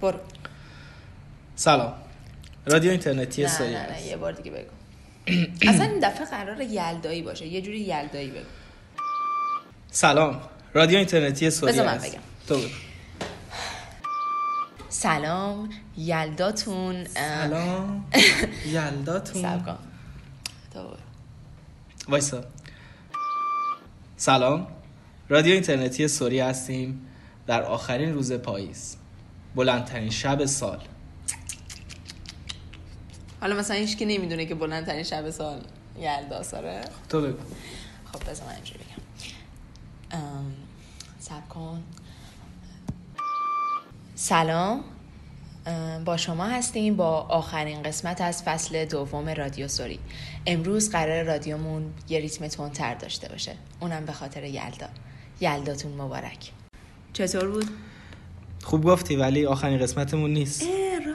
برو. سلام. رادیو اینترنتی نه سایه نه نه یه بار دیگه بگو. اصلا این دفعه قرار یلدایی باشه یه جوری یلدایی بگو. سلام. رادیو اینترنتی سوریه بذار من. بگم. تو بگو. سلام. یلداتون سلام. یلداتون. وایسا. سلام. رادیو اینترنتی سوریه هستیم. در آخرین روز پاییز. بلندترین شب سال. حالا مثلا هیچ که نمی‌دونه که بلندترین شب سال یلدا ساره تو بگو. خب بذار من اینجوری بگم. ام، صبر کن. سلام. ام، با شما هستیم. با آخرین قسمت از فصل دوم رادیو سوری. امروز قرار رادیومون یه ریتم تندتر داشته باشه. اونم به خاطر یلدا. یلداتون مبارک. چطور بود؟ خوب گفتی ولی آخرین قسمتمون نیست. اه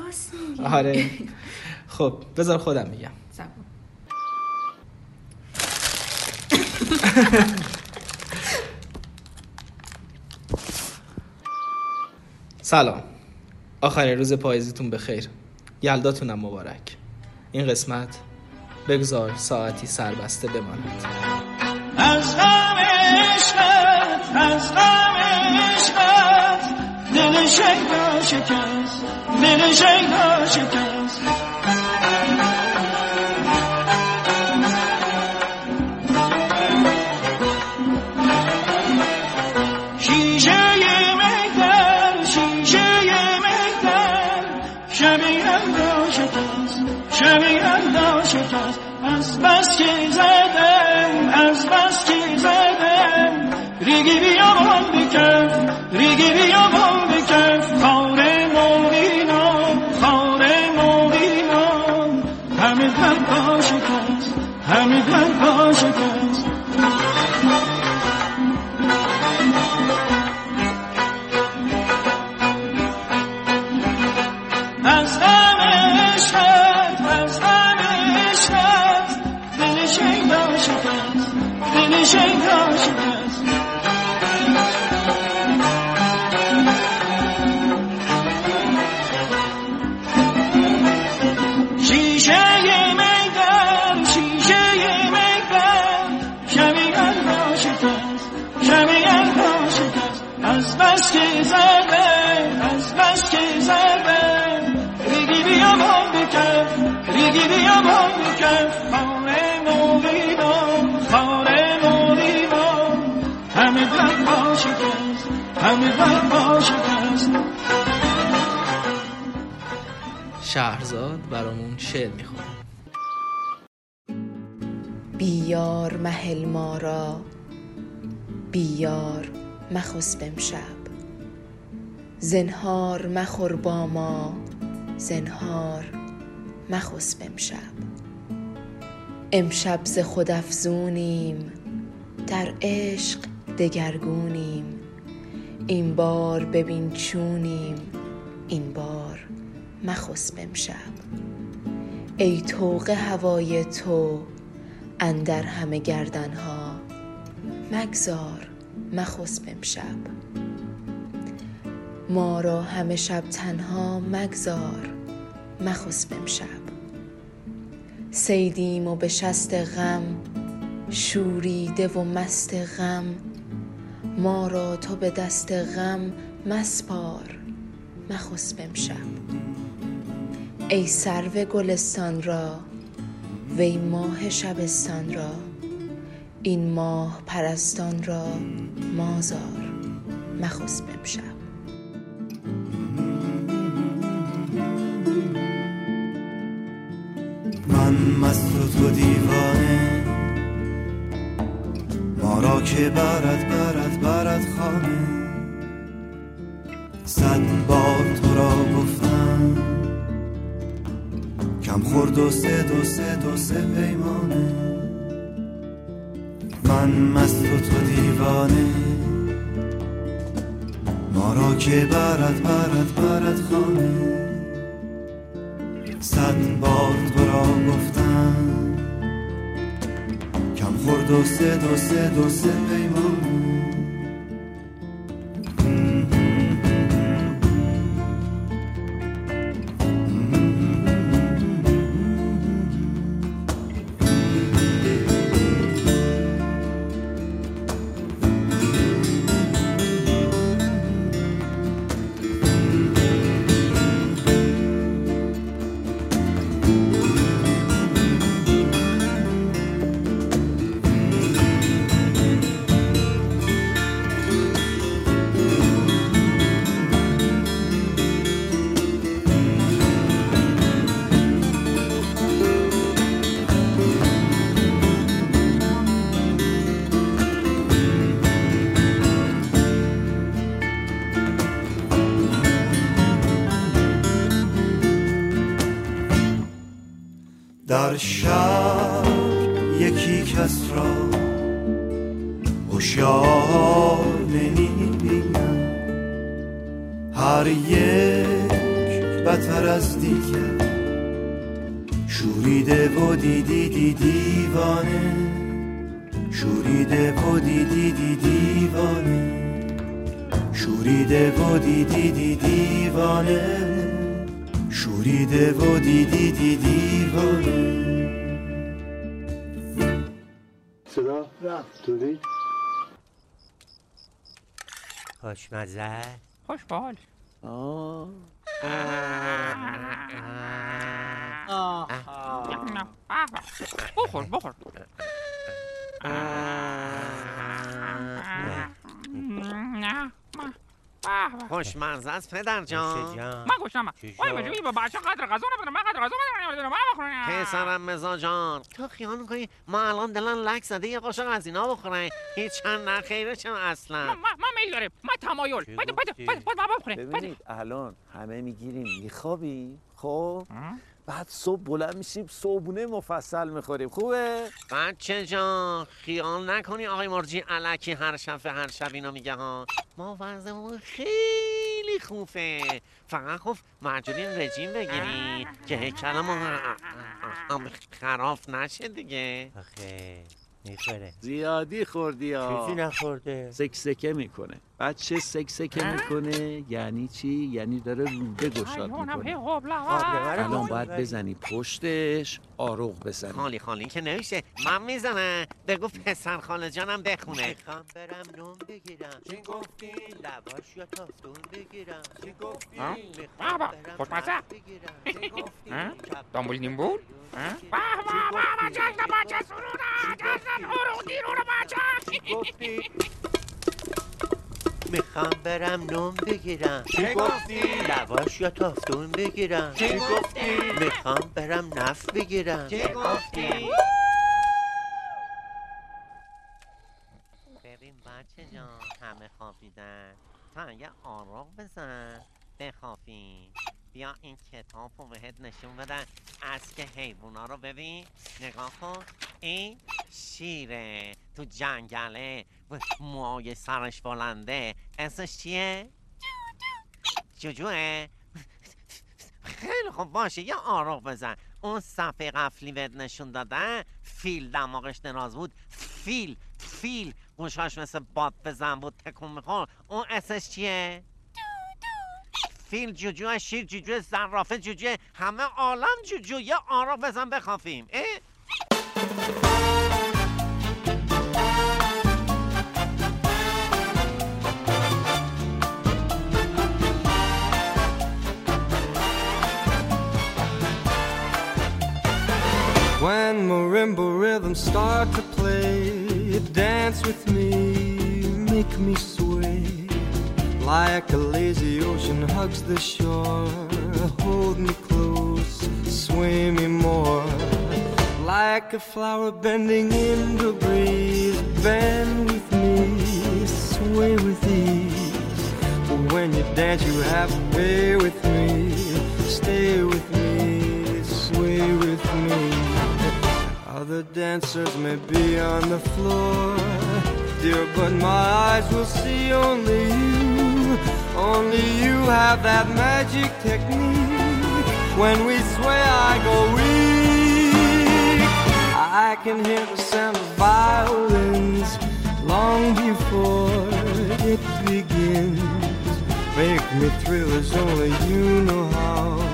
راست میگی. آره. خب بذار خودم میگم. سلام. آخرین روز پاییزتون بخیر. یلداتونم مبارک. این قسمت بگذار ساعتی سربسته بماند. از غم عشقت از غم عشقت. دل شیدا شکست دل شیدا شکست شیشه مهتر شیشه مهتر شب یلدا شکست شب یلدا شکست از بس که زدم از بس که زدم ریگی بیابان بکف ریگی بیابان بکف شهرزاد برامون شعر می‌خونه. بیار محل ما را. بیار مخسب امشب. زنهار مخور با ما. زنهار مخسب امشب. امشب ز خود افزونیم در عشق دگرگونیم. این بار ببین چونیم این بار مخسب امشب. ای توق هوای تو اندر همه گردنها مگذار مخسب امشب. ما را همه شب تنها مگذار مخسب امشب. سیدیم و به شست غم شوریده و مست غم. ما را تو به دست غم مسپار مخسب امشب. ای سرو گلستان را وی ماه شبستان را. این ماه پرستان را مازار مخسب امشب. مست و تو دیوانه. ما را که برد برد برد خانه. صد بار تو را گفتم. کم خورد و سه دو سه دو سه پیمانه. من مست و تو دیوانه. ما را که برد برد برد خانه. صد کم خورد و سه دو هر یک بتر از دیگر. شوریده و دیدی دی دیوانه. شوریده و دیدی دی دیوانه. شوریده و دیدی دی دیوانه. شوریده و دیدی دی دیوانه. صدا رفت. توری خوشمزه خوشحال آه نه به به. بخور بخور نه به به. خوشمزه است پدر جان. من گوشتم وای بجوی با بچه قدر غذا نمی‌دونم. من قدر غذا نمی‌دونم. من بخورم پسرم مزا جان تو خیال می‌کنی ما الان دلن لک زده یه قاشق از اینا بخورن؟ هیچ چند نه خیره چم اصلا؟ من من میل داره من تمایل. بده بده بده بخورم بده ببینید الان همه می‌گیریم. میخوابی؟ خب؟ بعد صبح بلند میشیم صبحونه مفصل می‌خوریم. خوبه؟ بچه جان خیال نکنی آقای مرجی علکی هر شب هر شب اینا میگه ها. ما وضعمون خیلی خوبه فقط خب مجبورین رژیم بگیری که هیکلمون هم خراب نشه دیگه. آخه. می‌خوره. زیادی خوردی چیزی ها نخورده. سکسکه می‌کنه. بچه سکسکه می‌کنه. یعنی چی؟ یعنی داره روده گشاد می‌کنه. الان باید بزنی پشتش آروغ بزنی. خالی خالی. که نمیشه. من می‌زنم. بگو پسر خاله جانم بخونه. می‌خوام برم نون بگیرم. چی گفتی؟ لواش یا تافتون بگیرم. چی گفتی؟ بابا، برم خوشمزه. چی گفتی؟ دامبول نیمبول ها؟ به به به به جشن جشن عروق دیرون بچه گفتی؟ می‌خوام برم نون بگیرم چی گفتی؟ لواش یا تافتون بگیرم چی گفتی؟ می‌خوام برم نف بگیرم چی گفتی؟ ببین بچه جان همه خوابیدن تو اگه آراغ بزن بخوابی بیا این کتاب رو بهت نشون بدن از که حیوونا رو ببین. نگاه کن. این شیره. تو جنگله. موهای سرش بلنده. اسمش چیه؟ جوجوه. خیلی خوب. باشه یه آروغ بزن. اون صفحه قفلی بهت نشون دادن فیل دماغش دراز بود. فیل فیل. گوشاش مثل باد بزن بود. تکون میخور. اون اسمش چیه؟ فیل جوجو شیر جوجو زرافه جوجو همه عالم جوجو یه آروغ بزن بخوافیم اه؟ When marimba rhythms start to play, dance with me, Like a lazy ocean hugs the shore, hold me close, sway me more. Like a flower bending in the breeze, bend with me, sway with ease. But when you dance, you have to pay with me, stay with me, sway with me. Other dancers may be on the floor, dear, but my eyes will see only you. Only you have that magic technique. When we sway, I go weak. I can hear the sound of violins long before it begins. Make me thrill as only you know how.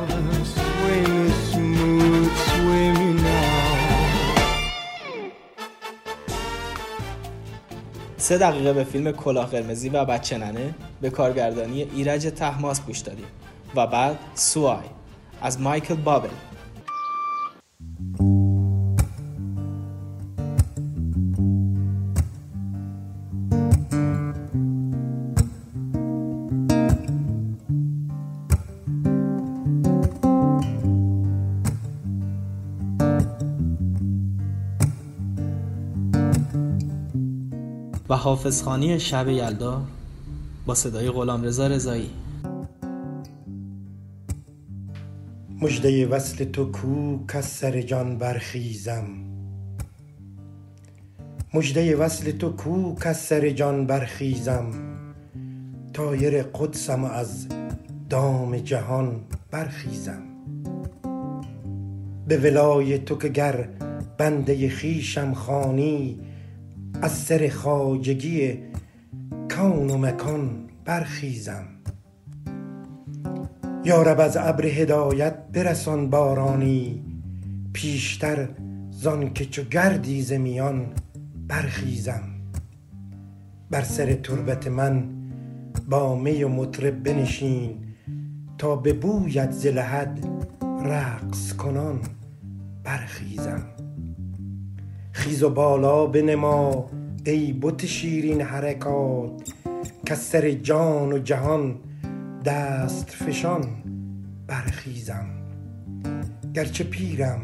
سه دقیقه به فیلم کلاه قرمزی و بچه ننه به کارگردانی ایرج تحماس گوش دادیم. و بعد سوای از مایکل بابل. حافظخانی شب یلدا با صدای غلامرضا رضایی. مژده وصل تو کو کز سر جان برخیزم. مژده وصل تو کو کز سر جان برخیزم. طایر قدسم از دام جهان برخیزم. به ولای تو که گر بنده خویشم خوانی از سر خواجگی کون و مکان برخیزم. یا رب از ابر هدایت برسان بارانی پیشتر زانکه چو گردی ز میان برخیزم. بر سر تربت من با می و مطرب بنشین تا به بویت ز رقص کنان برخیزم. خیز و بالا بنما ای بت شیرین حرکات کز سر جان و جهان دست فشان برخیزم. گرچه پیرم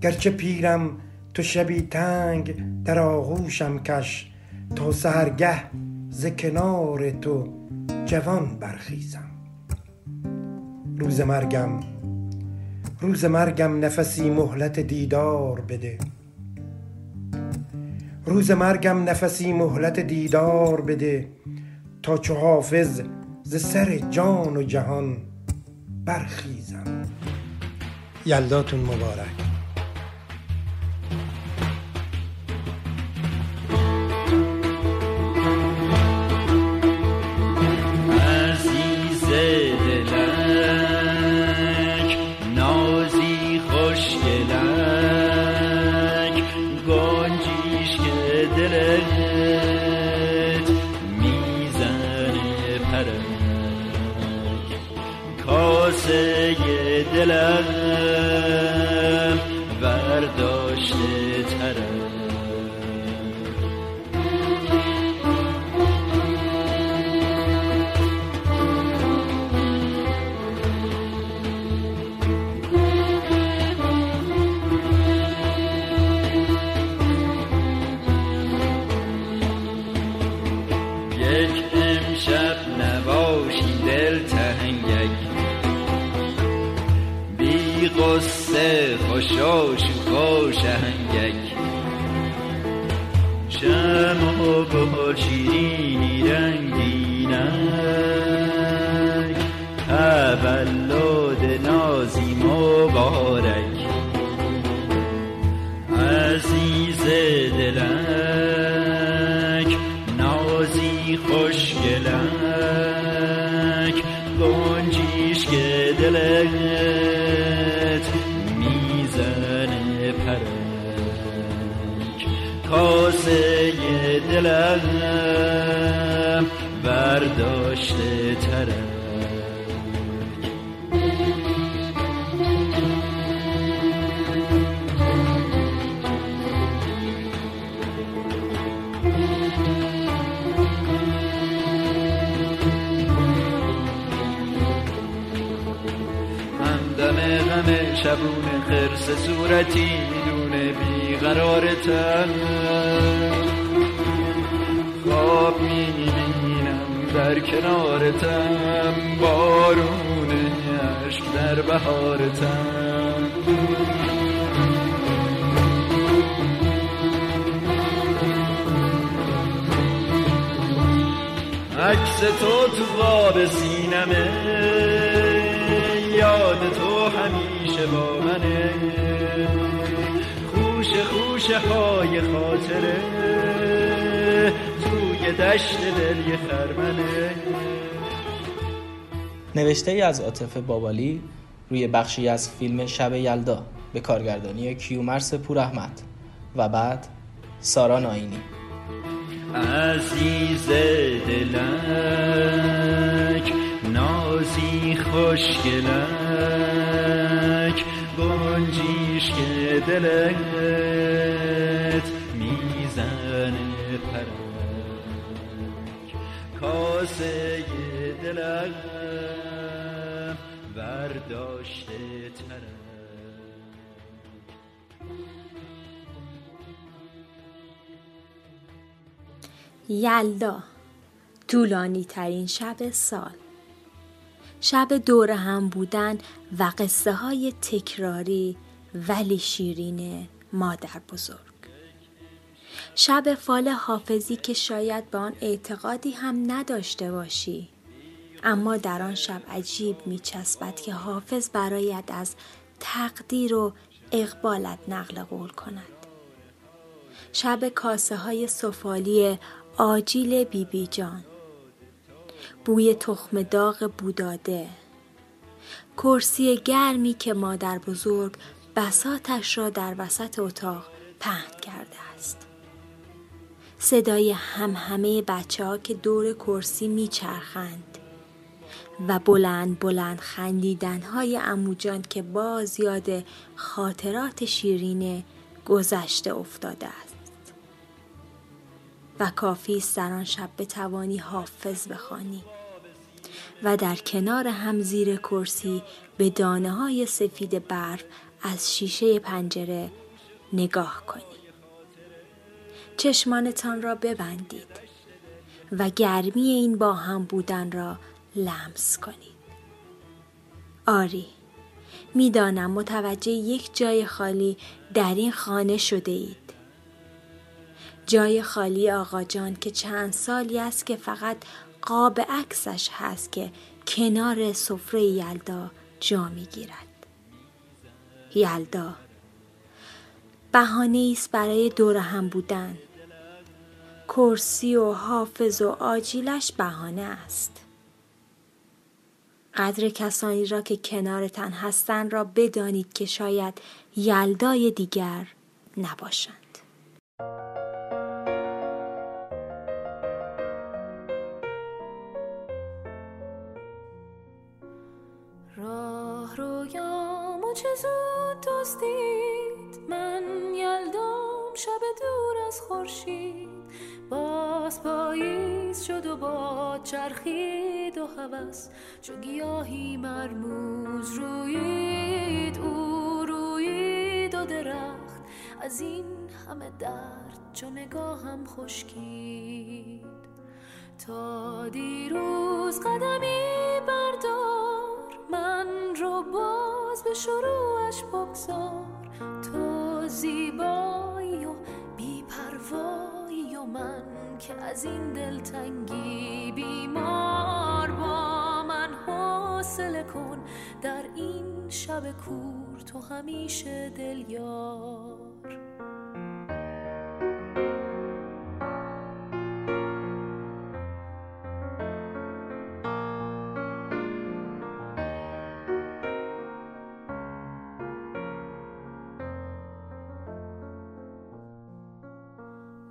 گرچه پیرم تو شبی تنگ در آغوشم کش تا سحرگه ز کنار تو جوان برخیزم. روز مرگم روز مرگم نفسی مهلت دیدار بده. روز مرگم نفسی مهلت دیدار بده تا چو حافظ ز سر جان و جهان برخیزم. یلداتون مبارک. برداشته ترک نازی خوشگلک گنجیش که دلت می‌زنه پرک. کاسه دلم برداشته غم شبون خرس صورتی دونه بیقرارتم خواب می‌بینم در کنارتم بارون عشق در بهارتم عکس تو تو خواب سینمه. های خاطره توی دشت دل یه خرمنه. نوشته ای از عاطف بابالی روی بخشی از فیلم شب یلدا به کارگردانی کیومرس پور احمد و بعد سارا ناینی. عزیز دلک نازی خوشگلک گنجیش که دلت می‌زنه پرک کاسه دلم برداشته ترک یلدا طولانی ترین شب سال. شب دور هم بودن و قصه های تکراری ولی شیرین مادر بزرگ. شب فال حافظی که شاید به آن اعتقادی هم نداشته باشی. اما در آن شب عجیب می که حافظ برایت از تقدیر و اقبالت نقل قول کند. شب کاسه های سفالی آجیل بیبی بی جان. بوی تخم داغ بوداده. کرسی گرمی که مادر بزرگ بساتش را در وسط اتاق پهن کرده است. صدای هم همه بچه ها که دور کرسی میچرخند و بلند بلند خندیدن های اموجان که باز یاد خاطرات شیرین گذشته افتاده است. و کافی در آن شب بتوانی حافظ بخوانی و در کنار هم زیر کرسی به دانه های سفید برف از شیشه پنجره نگاه کنی. چشمانتان را ببندید و گرمی این با هم بودن را لمس کنید. آری می‌دانم متوجه یک جای خالی در این خانه شده اید. جای خالی آقا جان که چند سالی است که فقط قاب عکسش هست که کنار سفره یلدا جا می‌گیرد. یلدا بهانه است برای دور هم بودن. کرسی و حافظ و آجیلش بهانه است. قدر کسانی را که کنارتان هستند را بدانید که شاید یلدای دیگر نباشند. چرخید و هوس چو گیاهی مرموز روید. او روید و درخت از این همه درد چو نگاهم خشکید. تا دیروز قدمی بردار من رو باز به شروعش بگذار. تو زیبایی و بیپروایی و من که از این دلتنگی بیمار با من حوصله کن. در این شب کور تو همیشه دل یار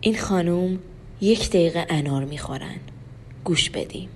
این خانوم یک دقیقه انار می‌خورن. گوش بدیم.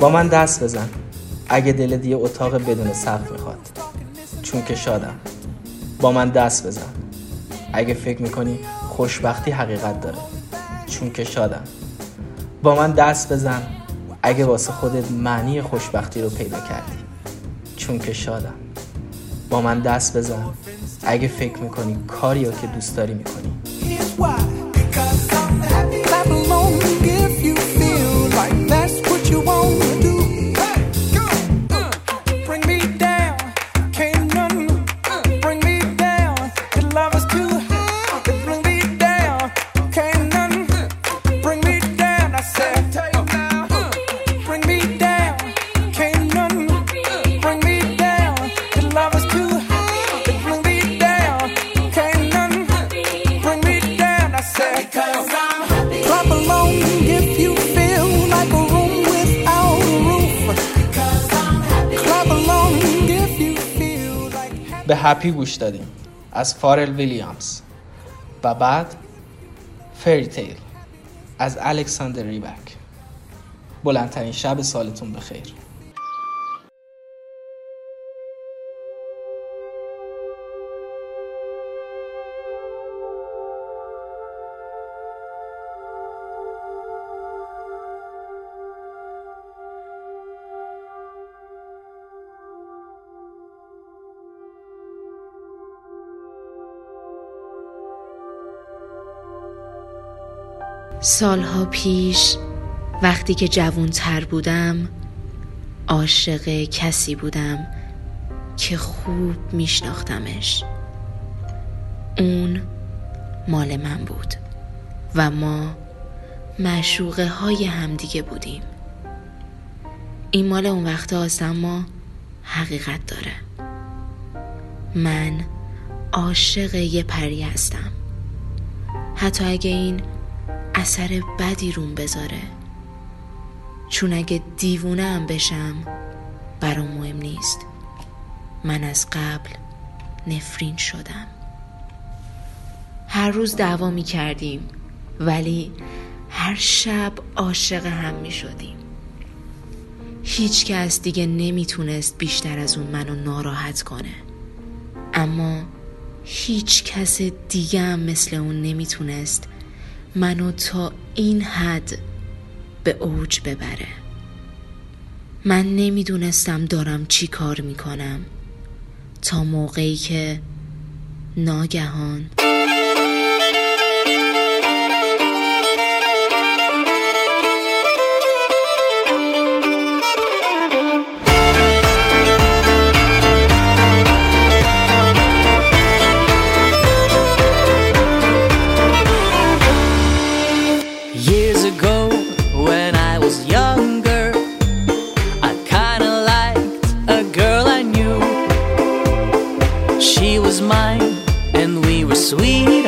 با من دست بزن. اگه دل یه اتاق بدون سقف می‌خواد. چون که شادم. با من دست بزن. اگه فکر می‌کنی خوشبختی حقیقت داره. چون که شادم. با من دست بزن. اگه واسه خودت معنی خوشبختی رو پیدا کردی. چون که شادم. با من دست بزن. اگه فکر می‌کنی کاری رو که دوست داری می‌کنی. هپی گوش دادیم. از فارل ویلیامز. و بعد فری تیل. از الکساندر ریبک. بلندترین شب سالتون بخیر. سالها پیش وقتی که جوانتر بودم عاشق کسی بودم که خوب میشناختمش. اون مال من بود و ما معشوقه های همدیگه بودیم. این مال اون وقت هاست اما حقیقت داره. من عاشق یه پری هستم. حتی اگه این اثر بدی روم بذاره. چون اگه دیوونه هم بشم برام مهم نیست. من از قبل نفرین شدم. هر روز دعوا می کردیم ولی هر شب عاشق هم می شدیم. هیچ کس دیگه نمی‌تونست بیشتر از اون منو ناراحت کنه. اما هیچ کس دیگه هم مثل اون نمی‌تونست منو تا این حد به اوج ببره. من نمی‌دونستم دارم چی کار می‌کنم. تا موقعی که ناگهان sweet.